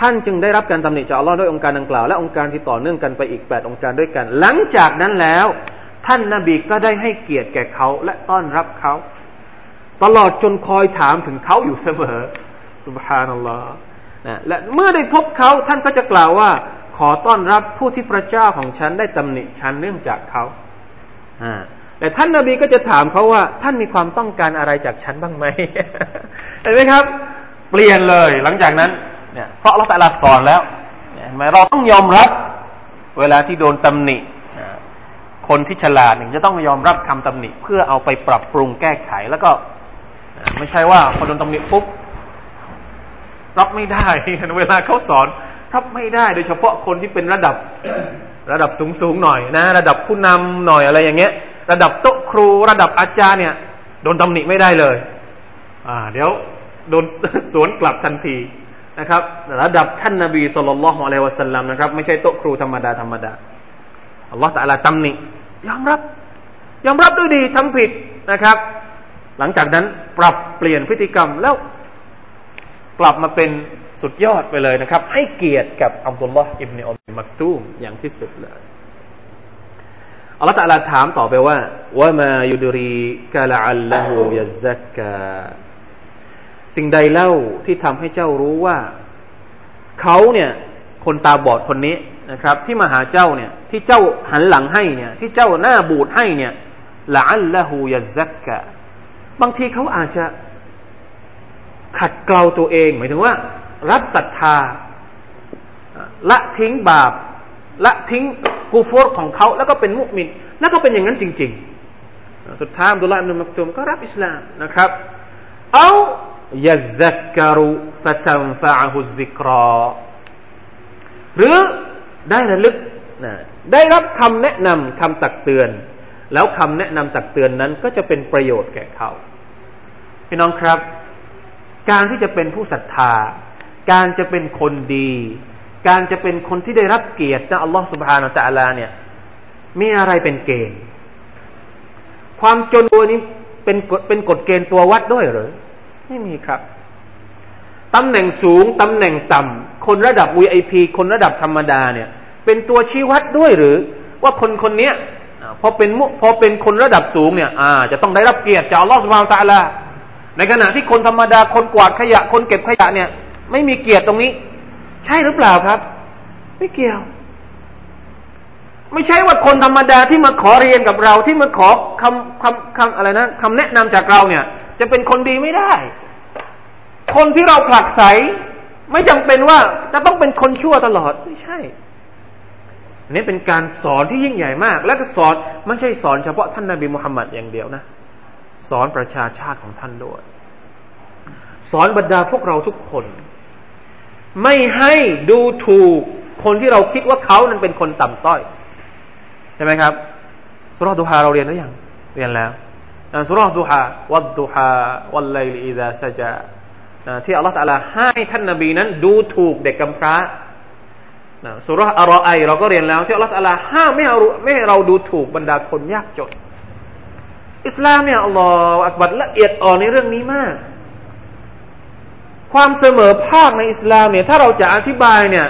ท่านจึงได้รับการตำหนิจากอัลลอฮ์ด้วยองค์การดังกล่าวและองค์การที่ต่อเนื่องกันไปอีกแปดองค์การด้วยกัน หลังจากนั้นแล้ว ท่านนาบีก็ได้ให้เกียรติแก่เขาและต้อนรับเขา ตลอดจนคอยถามถึงเขาอยู่เสมอสุบฮานัลลอฮ์นะและเมื่อได้พบเขาท่านก็จะกล่าวว่า ขอต้อนรับผู้ที่พระเจ้าของฉันได้ตำหนิฉันเนื่องจากเขาแต่ท่านนาบีก็จะถามเขาว่า ท่านมีความต้องการอะไรจากฉันบ้างไหมเห็นไหมครับ เปลี่ยนเลยหลังจากนั้น เนี่ยเพราะเราแต่ละสอนแล้วเห็นไหมเราต้องยอมรับ เวลาที่โดนตำหนิคนที่ฉลาดหนึ่งจะต้องยอมรับคำตำหนิ เพื่อเอาไปปรับปรุงแก้ไขแล้วก็ไม่ใช่ว่าพอโดนตำหนิปุ๊บรับไม่ได้ เวลาเขาสอนรับไม่ได้ โดยเฉพาะคนที่เป็นระดับระดับสูงสูงหน่อยนะ ระดับผู้นำหน่อยอะไรอย่างเงี้ย ระดับโต๊ะครูระดับอาจารย์เนี่ย โดนตำหนิไม่ได้เลย อ่า เดี๋ยว โดนสวนกลับทันที นะครับระดับท่านนาบีสุลต่านละฮ์อะลัยวะสัลลัมนะครับไม่ใช่โต๊ะครูธรรมดาธรรมดาอัลลอฮฺตะลาตำหนิยอมรับยอมรับด้วยดีทำผิดนะครับ หลังจากนั้นปรับเปลี่ยนพฤติกรรมแล้วกลับมาเป็นสุดยอดไปเลยนะครับ ให้เกียรติกับอับดุลลอฮ์อิบเนอมมักตูมอย่างที่สุดเลยอัลลอฮฺตะลาถามต่อไปว่าว่ามายุดรีกาละอัลละหูยัซักกา สิ่งใดเล่าที่ทำให้เจ้ารู้ว่าเขาเนี่ยคนตาบอดคนนี้นะครับ ที่มาหาเจ้าเนี่ย ที่เจ้าหันหลังให้เนี่ย ที่เจ้าหน้าบูดให้เนี่ยلعله يزكىบางทีเขาอาจจะขัดเกลาตัวเอง หมายถึงว่า รับศรัทธา ละทิ้งบาป ละทิ้งกูฟอร์ของเขา แล้วก็เป็นมุสลิมแล้วก็เป็นอย่างนั้นจริง ๆ สุดท้ายอับดุลลาอิบนุมักตูมก็รับอิสลามนะครับ เอา ยัซักการุฟะตันฟะฮุซิกรอหรือได้ระลึกนะได้รับคำแนะนำคำตักเตือน แล้วคำแนะนำตักเตือนนั้นก็จะเป็นประโยชน์แก่เขาพี่น้องครับ การที่จะเป็นผู้ศรัทธา การจะเป็นคนดี การจะเป็นคนที่ได้รับเกียรติจากอัลลอฮฺสุบฮานาอัลลอฮฺเนี่ยมีอะไรเป็นเกณฑ์ ความจนตัวนี้เป็นกฎเป็นกฎเกณฑ์ตัววัดด้วยหรือ ไม่มีครับตำแหน่งสูงตำแหน่งต่ำคนระดับ VIP คนระดับธรรมดาเนี่ย เป็นตัวชี้วัดด้วยหรือ ว่าคนคนนี้พอเป็นพอเป็นคนระดับสูงเนี่ยอ่าจะต้องได้รับเกียรติจากอัลลอฮฺสุบานาลลอฮฺในขณะที่คนธรรมดาคนกวาดขยะ คนเก็บขยะเนี่ย ไม่มีเกียรติตรงนี้ ใช่หรือเปล่าครับ ไม่เกี่ยว ไม่ใช่ว่าคนธรรมดาที่มาขอเรียนกับเราที่มาขอคำคำคำอะไรนะคำแนะนำจากเราเนี่ย จะเป็นคนดีไม่ได้ คนที่เราผลักไสไม่จำเป็นว่าจะต้องเป็นคนชั่วตลอดไม่ใช่นี่เป็นการสอนที่ยิ่งใหญ่มาก และก็สอนไม่ใช่สอนเฉพาะท่านนาบีมุฮัมมัดอย่างเดียวนะ สอนประชาชาติของท่านด้วย สอนบรรดาพวกเราทุกคน ไม่ให้ดูถูกคนที่เราคิดว่าเขานั้นเป็นคนต่ำต้อย ใช่ไหมครับสุรดูฮาเราเรียนหรือยังเรียนแล้ว สุรดูฮาวัดดูฮาวัลไลลีอิดาซาจาที่อัลลอฮฺตะลาให้ท่านนบีนั้น ดูถูกเด็กกำพร้าสุรษอัลอไอเราก็เรียนแล้วที่อัลลอฮฺตะลาห้ามไม่เอาไม่ให้เราดูถูกบรรดาคนยากจน อิสลามเนี่ยอัลลอฮฺอักบัดละเอียดอ่อนในเรื่องนี้มาก ความเสมอภาคในอิสลามเนี่ยถ้าเราจะอธิบายเนี่ย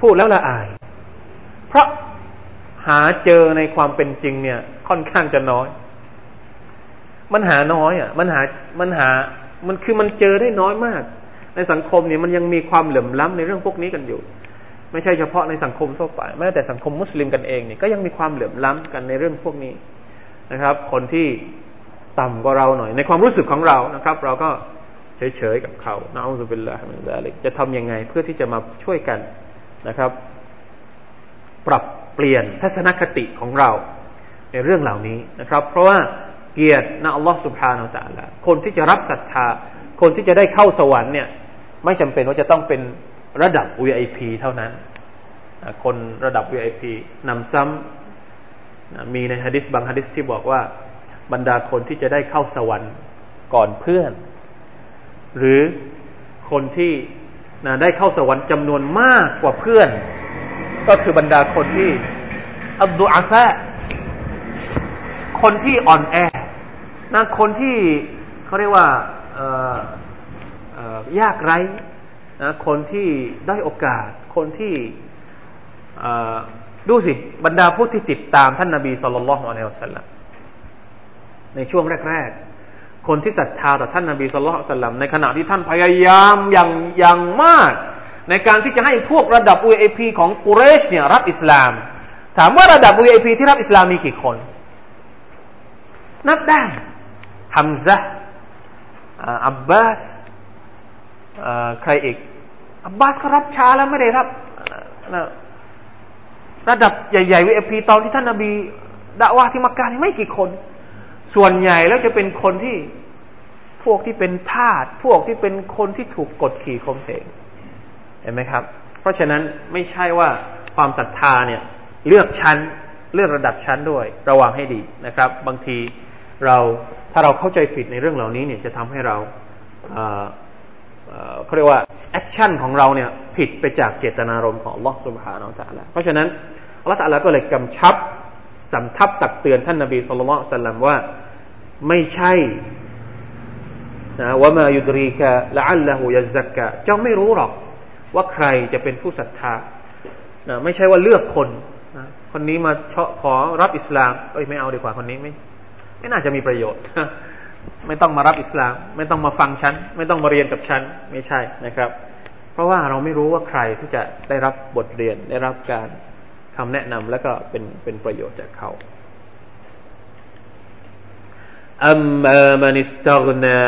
พูดแล้วละอาย เพราะหาเจอในความเป็นจริงเนี่ย ค่อนข้างจะน้อย มันหาน้อยอะ มันหามันหา มันคือมันเจอได้น้อยมาก ในสังคมเนี่ยมันยังมีความเหลื่อมล้ำในเรื่องพวกนี้กันอยู่ ไม่ใช่เฉพาะในสังคมทั่วไปแม้แต่สังคมมุสลิมกันเองเนี่ยก็ยังมีความเหลื่อมล้ำกันในเรื่องพวกนี้นะครับ คนที่ต่ำกว่าเราหน่อย ในความรู้สึกของเรานะครับ เราก็เฉยๆกับเขานะอัลลอฮฺบิลลาฮิมินซาลิกจะทำยังไงเพื่อที่จะมาช่วยกันนะครับ ปรับเปลี่ยนทัศนคติของเรา ในเรื่องเหล่านี้นะครับ เพราะว่าเกียรตินะอัลลอฮฺสุบฮานาอัลลอฮคนที่จะรับศรัทธา คนที่จะได้เข้าสวรรค์เนี่ย ไม่จำเป็นว่าจะต้องเป็นระดับ VIP เท่านั้น คนระดับ VIP นำซ้ำมีในฮะดิษบางฮะดิษที่บอกว่าบรรดาคนที่จะได้เข้าสวรรค์ก่อนเพื่อน หรือคนที่นะได้เข้าสวรรค์จำนวนมากกว่าเพื่อน ก็คือบรรดาคนที่อับดุอาซะ คนที่อ่อนแอนะคนที่เขาเรียกว่ายากไร้นะคนที่ได้โอกาส คนที่ดูสิ บรรดาผู้ที่ติดตามท่านนาบีสุลต่านละฮ์อัลลอฮฺสัลลัมในช่วงแรก ๆ คนที่ศรัทธาต่อท่านนาบีสุลต่านสัลลัมในขณะที่ท่านพยายามอย่างอย่างมาก ในการที่จะให้พวกระดับ VIP ของกุเรชเนี่ยรับอิสลาม ถามว่าระดับ VIP ที่รับอิสลามมีกี่คน นับได้ฮัมซะอับบาสใครอีก อับบาสก็รับช้าแล้วไม่ได้รับระดับใหญ่ๆ VIP ตอนที่ท่านนาบีดะว่าที่มักกะนี่ไม่กี่คน ส่วนใหญ่แล้วจะเป็นคนที่พวกที่เป็นทาสพวกที่เป็นคนที่ถูกกดขี่ข่มเหงเห็นไหมครับ เพราะฉะนั้นไม่ใช่ว่าความศรัทธาเนี่ย เลือกชั้นเลือกระดับชั้นด้วย ระวังให้ดีนะครับ บางที เราถ้าเราเข้าใจผิดในเรื่องเหล่านี้เนี่ยจะทำให้เราเขาเรียกว่า action ของเราเนี่ยผิดไปจากเจตนารมณ์ของอัลลอฮฺ سبحانه وتعالىเพราะฉะนั้นอัลลอฮฺก็เลยกำชับสำทับตักเตือนท่านนาบีصلى الله عليه وسلمว่าไม่ใช่นะوما يدريك لعله يزكىเจ้าไม่รู้หรอกว่าใครจะเป็นผู้ศรัทธานะไม่ใช่ว่าเลือกคนนะคนนี้มาเชาะขอรับอิสลามเอ้ยไม่เอาดีกว่าคนนี้ไม่ ไม่น่าจะมีประโยชน์ ไม่ต้องมารับอิสลาม ไม่ต้องมาฟังฉัน ไม่ต้องมาเรียนกับฉัน ไม่ใช่นะครับ เพราะว่าเราไม่รู้ว่าใครที่จะได้รับบทเรียนได้รับการคำแนะนำแล้วก็เป็นเป็นประโยชน์จากเขาอัมมามันอิสตักนา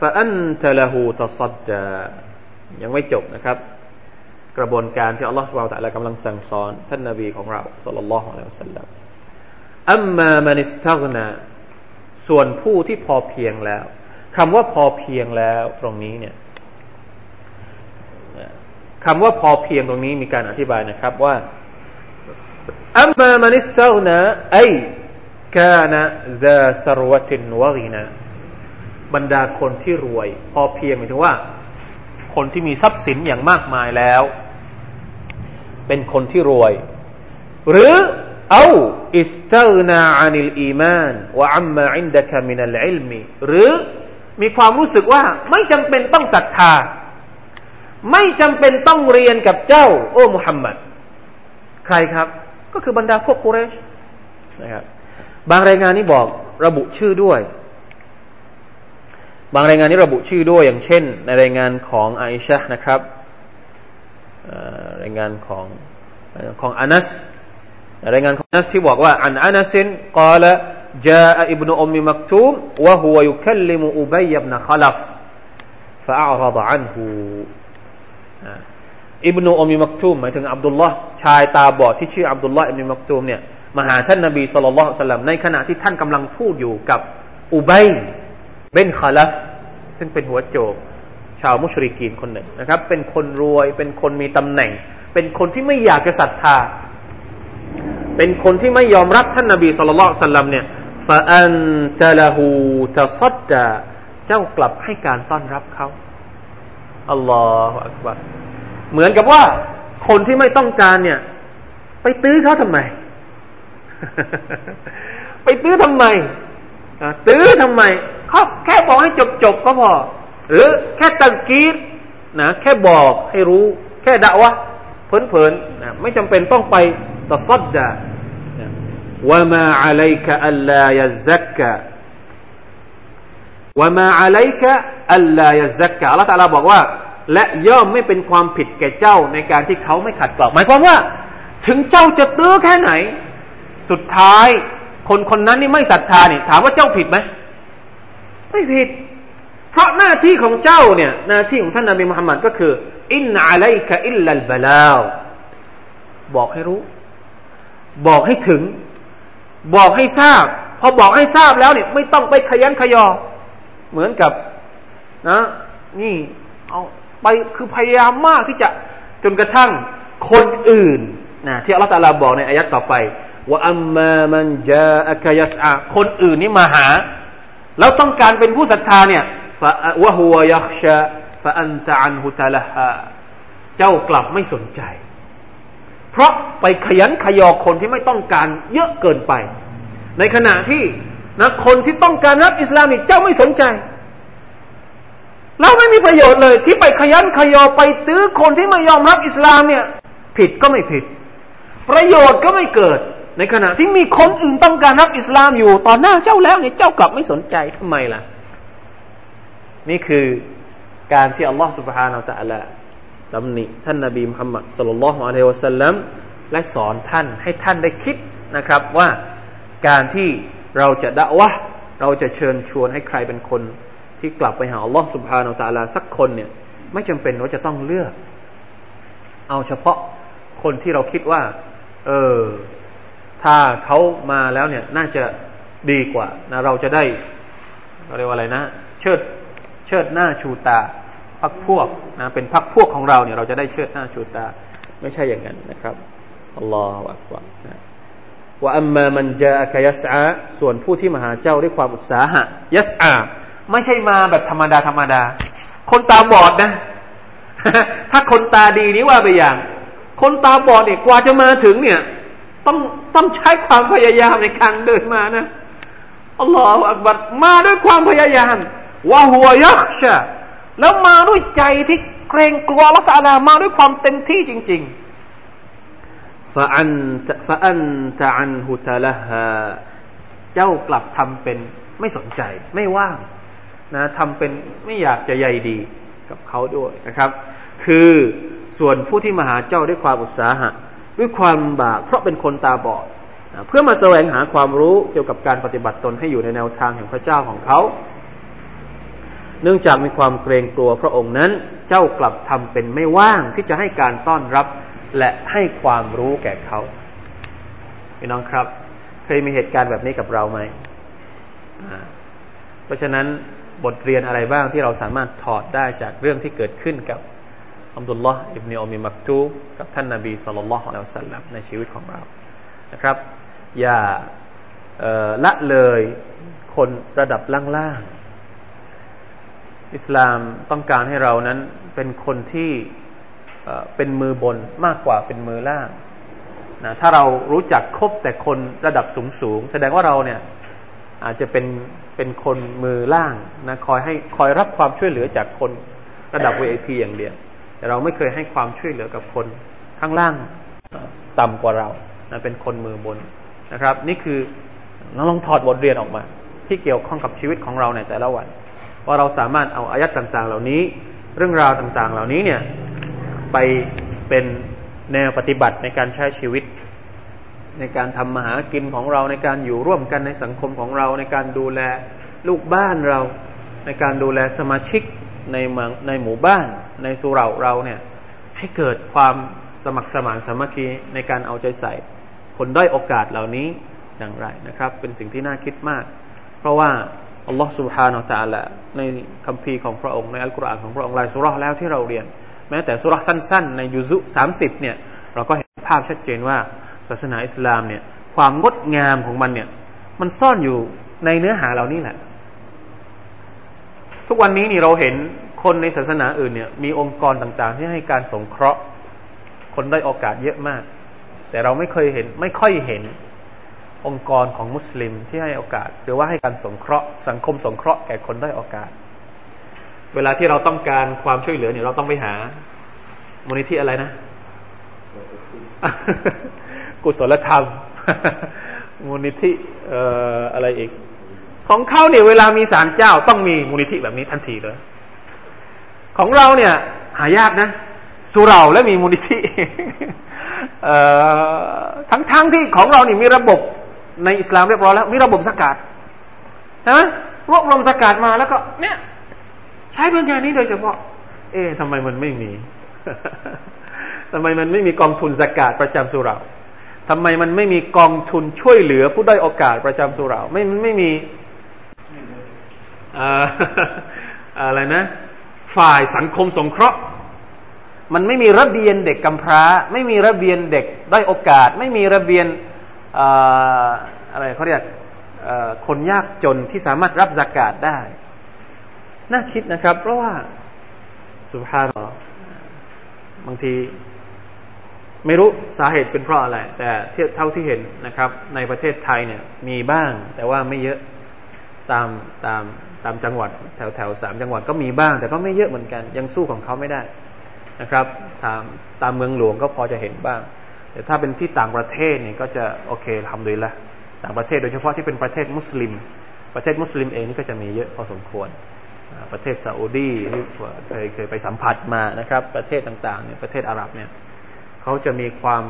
ฟะอันตะละหูตัซัดดายังไม่จบนะครับ กระบวนการที่อัลลอฮฺสุบไบร์ตะลากำลังสั่งสอน ท่านนาบีของเราสัลลัลลอฮุอะลัยฮิวะสัลลัมอัมมามันอิสตักนา ส่วนผู้ที่พอเพียงแล้วคำว่าพอเพียงแล้วตรงนี้เนี่ยคำว่าพอเพียงตรงนี้มีการอธิบายนะครับว่าอัมมามันิสตานะไอกานะซาสรวตินวกินะบรรดาคนที่รวย พอเพียงหมายถึงว่า คนที่มีทรัพย์สินอย่างมากมายแล้ว เป็นคนที่รวย หรือ เอาอิสตานาอานิลอีมานวะอัมมาอินดะกะมินัลอิลมีหรือมีความรู้สึกว่าไม่จำเป็นต้องศรัทธา ไม่จำเป็นต้องเรียนกับเจ้า โอ้มุฮัมมัดใครครับ ก็คือบรรดาพวกกุเรชนะครับบางรายงานนี้บอกระบุชื่อด้วย บางรายงานนี้ระบุชื่อด้วยอย่างเช่น ในรายงานของไอชะนะครับรายงานของของอานัส รายงานของนัสที่บอกว่าอันอานัสินกล่าว جاء ابن أم مكتوم وهو يكلم أبي بن خلف فأعرض عنه อิบนุอมีมักตูมหมายถึงอับดุลลอฮ์ชายตาบอดที่ชื่ออับดุลลอฮ์อิบนุมักตูมเนี่ยมาหาท่านนบีสุลต่านสัลลัมในขณะที่ท่านกำลังพูดอยู่กับอุบัยเบนคาลัฟซึ่งเป็นหัวโจกชาวมุชริกีนคนหนึ่งนะครับ เป็นคนรวย เป็นคนมีตำแหน่ง เป็นคนที่ไม่อยากจะศรัทธา เป็นคนที่ไม่ยอมรับท่านนาบีสุลต่านสัลลัมเนี่ยฟาอันตะละหูตะซัดดาเจ้ากลับให้การต้อนรับเขาอัลลอฮฺอักบัรเหมือนกับว่าคนที่ไม่ต้องการเนี่ย ไปตื้อเขาทำไม ไปตื้อทำไมตื้อทำไมเขาแค่บอกให้จบจบก็พอ หรือแค่ตัสกีรนะแค่บอกให้รู้ แค่ด่าวะเพลินๆนะไม่จำเป็นต้องไป ตัซัดดาว่ามาอะลัยกะอัลลายซักกะว่ามาอะลัยกะอัลลายซักกะอัลลอฮฺตาลาบอกว่า และย่อมไม่เป็นความผิดแก่เจ้าในการที่เขาไม่ขัดเกลาหมายความว่า ถึงเจ้าจะตื้อแค่ไหน สุดท้าย คนคนนั้นนี่ไม่ศรัทธานี่ถามว่าเจ้าผิดไหมไม่ผิด เพราะหน้าที่ของเจ้าเนี่ย หน้าที่ของท่านนบีมุฮัมมัดก็คือ อินอะลัยกะอิลลัลบลาวบอกให้รู้ บอกให้ถึง บอกให้ทราบ พอบอกให้ทราบแล้วเนี่ยไม่ต้องไปขยันขยอ เหมือนกับนะ นี่เอาไปคือพยายามมากที่จะจนกระทั่งคนอื่นนะที่อัลลอฮฺตาลาบอกในอายัดต่อไปว่าอัมมามันจาอักยัสอาคนอื่นนี่มาหา แล้วต้องการเป็นผู้ศรัทธาเนี่ยฟะวะฮุวยักชะฟะอันตะอันฮุตะละฮะเจ้ากลับไม่สนใจ เพราะไปขยันขยอคนที่ไม่ต้องการเยอะเกินไป ในขณะที่นะคนที่ต้องการรับอิสลามนี่เจ้าไม่สนใจแล้วไม่มีประโยชน์เลย ที่ไปขยันขยอไปตื้อคนที่ไม่ยอมรับอิสลามเนี่ย ผิดก็ไม่ผิด ประโยชน์ก็ไม่เกิด ในขณะที่มีคนอื่นต้องการรับอิสลามอยู่ตอนหน้าเจ้าแล้วเนี่ยเจ้ากลับไม่สนใจทำไมล่ะ นี่คือการที่อัลลอฮฺสุบฮานาอัลลอฮฺ ตำหนิท่านนาบีมุฮัมมัดสุลลัลของอะลัยวสัลลัมและสอนท่านให้ท่านได้คิดนะครับว่าการที่เราจะด่าวะเราจะเชิญชวนให้ใครเป็นคนที่กลับไปหาอัลลอฮ์สุบฮานาอัลลาสักคนเนี่ยไม่จำเป็นว่าจะต้องเลือก เอาเฉพาะคนที่เราคิดว่า เออ ถ้าเขามาแล้วเนี่ย น่าจะดีกว่านะเราจะได้เราเรียกว่าอะไรนะ เชิดเชิดหน้าชูตา พักพวกนะเป็นพักพวกของเราเนี่ยเราจะได้เชิดหน้าชูตา ไม่ใช่อย่างนั้นนะครับอัลลอฮฺอักบารนะว่าอัมมามันจาอักยัสอาส่วนผู้ที่มาหาเจ้าด้วยความอุตสาหะยัสอาไม่ใช่มาแบบธรรมดาธรรมดา คนตาบอดนะ ถ้าคนตาดีนี่ว่าไปอย่าง คนตาบอดเนี่ยกว่าจะมาถึงเนี่ย ต้องต้องใช้ความพยายามในการเดินมานะอัลลอฮฺอักบัรมาด้วยความพยายามว่าหัวยักษ์ชะ แล้วมาด้วยใจที่เกรงกลัวละตาลามาด้วยความเต็มที่จริง ๆฟะอันฟะอันตะอันฮุตะละฮะเจ้ากลับทำเป็นไม่สนใจไม่ว่างนะทำเป็นไม่อยากจะใยดีกับเขาด้วยนะครับ คือส่วนผู้ที่มาหาเจ้าด้วยความอุตสาหะ ด้วยความบาก เพราะเป็นคนตาบอดนะเพื่อมาแสวงหาความรู้เกี่ยวกับการปฏิบัติตนให้อยู่ในแนวทางแห่งพระเจ้าของเขา เนื่องจากมีความเกรงกลัวพระองค์นั้น เจ้ากลับทำเป็นไม่ว่างที่จะให้การต้อนรับและให้ความรู้แก่เขาพี่น้องครับ เคยมีเหตุการณ์แบบนี้กับเราไหมเพราะฉะนั้นบทเรียนอะไรบ้างที่เราสามารถถอดได้จากเรื่องที่เกิดขึ้นกับอัมดุลลอฮ์อิบเนอมีมักตูกับท่านนาบีสุลต่านละฮ์อัลลอฮ์สัลลัมในชีวิตของเรานะครับ อย่าละเลยคนระดับล่าง อิสลามต้องการให้เรานั้นเป็นคนที่เป็นมือบนมากกว่าเป็นมือล่างนะถ้าเรารู้จักคบแต่คนระดับสูงสูงแสดงว่าเราเนี่ยอาจจะเป็นเป็นคนมือล่างนะคอยให้คอยรับความช่วยเหลือจากคนระดับ VIP อย่างเดียวแต่เราไม่เคยให้ความช่วยเหลือกับคนข้างล่างต่ำกว่าเรานะเป็นคนมือบนนะครับ นี่คือเราลองถอดบทเรียนออกมา ที่เกี่ยวข้องกับชีวิตของเราในแต่ละวัน ว่าเราสามารถเอาอายัดต่างๆ เหล่านี้ เรื่องราวต่างๆ เหล่านี้เนี่ยไปเป็นแนวปฏิบัติในการใช้ชีวิต ในการทำมาหากินของเราในการอยู่ร่วมกันในสังคมของเรา ในการดูแลลูกบ้านเรา ในการดูแลสมาชิกในเมืองในหมู่บ้าน ในสุเราเราเนี่ยให้เกิดความสมัครสมานสามัคคีในการเอาใจใส่คนด้อยโอกาสเหล่านี้อย่างไรนะครับ เป็นสิ่งที่น่าคิดมาก เพราะว่า อัลลอฮ์ سبحانه และ تعالى ในคำพีของพระองค์ในอัลกุรอานของพระองค์หลายสุรษแล้วที่เราเรียน แม้แต่สุรษสั้นๆ ในยุซุสามสิบเนี่ย เราก็เห็นภาพชัดเจนว่า ศาสนาอิสลามเนี่ย ความงดงามของมันเนี่ย มันซ่อนอยู่ในเนื้อหาเหล่านี้แหละ ทุกวันนี้นี่เราเห็นคนในศาสนาอื่นเนี่ย มีองค์กรต่างๆ ที่ให้การสงเคราะห์ คนได้โอกาสเยอะมาก แต่เราไม่เคยเห็น ไม่ค่อยเห็น องค์กรของมุสลิมที่ให้โอกาส หรือว่าให้การสงเคราะห์สังคมสงเคราะห์แก่คนได้โอกาส เวลาที่เราต้องการความช่วยเหลือเนี่ยเราต้องไปหามูลนิธิอะไรนะ กุศลธรรมมูลนิธิอะไรอีก ของเขาเนี่ยเวลามีศาลเจ้าต้องมีมูลนิธิแบบนี้ทันทีเลย ของเราเนี่ย หายากนะสุเราและมีมูลนิธิทั้งๆทที่ของเรานี่มีระบบ ในอิสลามเรียบร้อยแล้ว มีระบบสกัดใช่ไหมรวบรวมสกัดมาแล้วก็เนี่ย ใช้เพื่องานนี้โดยเฉพาะ เอ๊ะทำไมมันไม่มีทำไมมันไม่มีกองทุนสกัดประจำสุราทำไมมันไม่มีกองทุนช่วยเหลือผู้ได้โอกาสประจำสุราไม่ไม่มีอะไรนะ ฝ่ายสังคมสงเคราะห์ มันไม่มีระเบียนเด็กกำพร้า ไม่มีระเบียนเด็กได้โอกาส ไม่มีระเบียน อะไรเขาเรียกคนยากจนที่สามารถรับสากาศได้ น่าคิดนะครับ เพราะว่าสุภาพบางที ไม่รู้สาเหตุเป็นเพราะอะไร แต่เท่าที่เห็นนะครับ ในประเทศไทยเนี่ย มีบ้าง แต่ว่าไม่เยอะตามตามตามจังหวัด แถวแถวสามจังหวัดก็มีบ้าง แต่ก็ไม่เยอะเหมือนกัน ยังสู้ของเขาไม่ได้นะครับ ตามตามเมืองหลวงก็พอจะเห็นบ้าง แต่ถ้าเป็นที่ต่างประเทศเนี่ยก็จะโอเคทำโดยละต่างประเทศโดยเฉพาะที่เป็นประเทศมุสลิม ประเทศมุสลิมเองนี่ก็จะมีเยอะพอสมควร ประเทศซาอุดีที่เคยเคยไปสัมผัสมานะครับ ประเทศต่างๆเนี่ยประเทศอาหรับเนี่ยเขาจะมีความ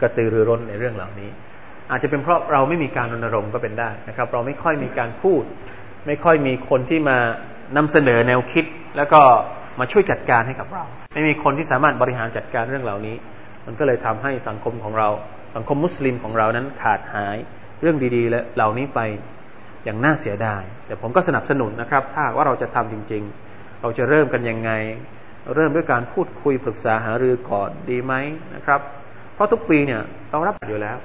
กระตือรือร้นในเรื่องเหล่านี้ อาจจะเป็นเพราะเราไม่มีการรณรงค์ก็เป็นได้นะครับ เราไม่ค่อยมีการพูด ไม่ค่อยมีคนที่มานำเสนอแนวคิด แล้วก็มาช่วยจัดการให้กับเรา ไม่มีคนที่สามารถบริหารจัดการเรื่องเหล่านี้ มันก็เลยทำให้สังคมของเรา สังคมมุสลิมของเรานั้นขาดหายเรื่องดีๆและเหล่านี้ไปอย่างน่าเสียดาย แต่ผมก็สนับสนุนนะครับ ถ้าว่าเราจะทำจริง ๆ เราจะเริ่มกันยังไง เริ่มด้วยการพูดคุยปรึกษาหารือก่อนดีไหมนะครับ เพราะทุกปีเนี่ยเรารับอยู่แล้ว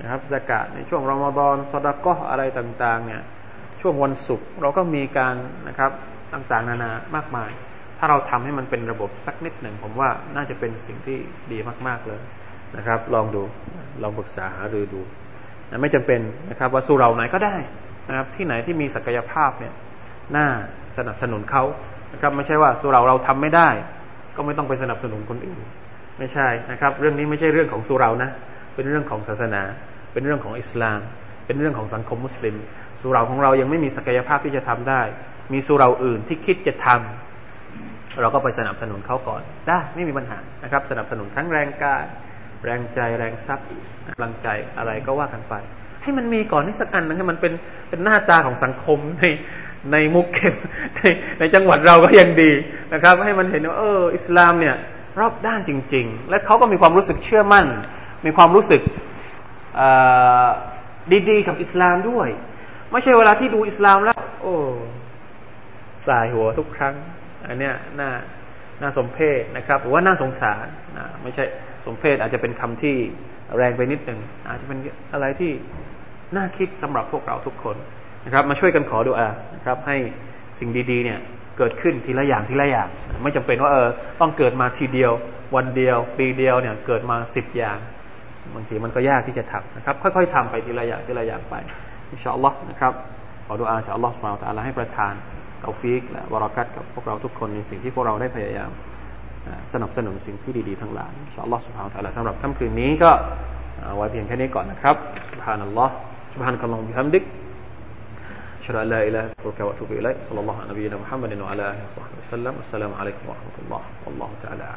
นะครับสกาดในช่วงรอมฎอนสดาก็อะไรต่างๆเนี่ยช่วงวันศุกร์เราก็มีการนะครับต่างๆ นานามากมาย ถ้าเราทำให้มันเป็นระบบสักนิดหนึ่งผมว่าน่าจะเป็นสิ่งที่ดีมาก ๆเลยนะครับ ลองดูลองปรึกษาหารือดูนะไม่จำเป็นนะครับ ว่าสู่เราไหนก็ได้นะครับ ที่ไหนที่มีศักยภาพเนี่ยน่าสนับสนุนเขานะครับ ไม่ใช่ว่าสู่เราเราทำไม่ได้ ก็ไม่ต้องไปสนับสนุนคนอื่น ไม่ใช่นะครับ เรื่องนี้ไม่ใช่เรื่องของสู่เรานะเป็นเรื่องของศาสนา เป็นเรื่องของอิสลาม เป็นเรื่องของสังคมมุสลิมสู่เราของเรายังไม่มีศักยภาพที่จะทำได้ มีสู่เราอื่นที่คิดจะทำ เราก็ไปสนับสนุนเขาก่อนได้ไม่มีปัญหานะครับ สนับสนุนทั้งแรงกายแรงใจแรงทรัพย์กำลังใจอะไรก็ว่ากันไป ให้มันมีก่อนนี่สักอันนึงให้มันเป็นเป็นหน้าตาของสังคมในในมุกเก็บในในจังหวัดเราก็ยังดีนะครับ ให้มันเห็นว่าเอออิสลามเนี่ยรอบด้านจริง ๆ และเขาก็มีความรู้สึกเชื่อมั่น มีความรู้สึกดีๆ กับอิสลามด้วย ไม่ใช่เวลาที่ดูอิสลามแล้ว โอ้สายหัวทุกครั้ง อันเนี้ยน่าน่าสมเพชนะครับ หรือว่าน่าสงสารนะไม่ใช่สมเพศอาจจะเป็นคำที่แรงไปนิดหนึ่งอาจจะเป็นอะไรที่น่าคิดสำหรับพวกเราทุกคนนะครับ มาช่วยกันขอดูอานะครับ ให้สิ่งดีๆเนี่ยเกิดขึ้นทีละอย่างทีละอย่าง ไม่จำเป็นว่าเออต้องเกิดมาทีเดียว วันเดียว ปีเดียวเนี่ยเกิดมาสิบอย่างบางทีมันก็ยากที่จะทำนะครับ ค่อยๆทำไปทีละอย่างทีละอย่างไปอินชาอัลลอฮ์นะครับขอดูอาชาอัลลอฮ์สุบฮานะตะอัลลให้ประทาน เอาฟีกและวรกัดกับพวกเราทุกคนในสิ่งที่พวกเราได้พยายามสนับสนุนสิ่งที่ดีๆทั้งหลายอัลลอฮ์สุบฮานะตะลาสำหรับค่ำคืนนี้ก็ไว้เพียงแค่นี้ก่อนนะครับสุบฮานัลลอฮ์สุบฮานะกัลลอฮ์บิฮัมดิกชะลาลาอิลาฮ์ตุรกะวะตุบิลัยซัลลัลลอฮุอะลัยฮิะมุฮัมมัดวะอะลาฮิซัลลัมอัสสลามุอะลัยกุมวะราห์มะตุลลอฮ์วัลลอฮุตะอาลา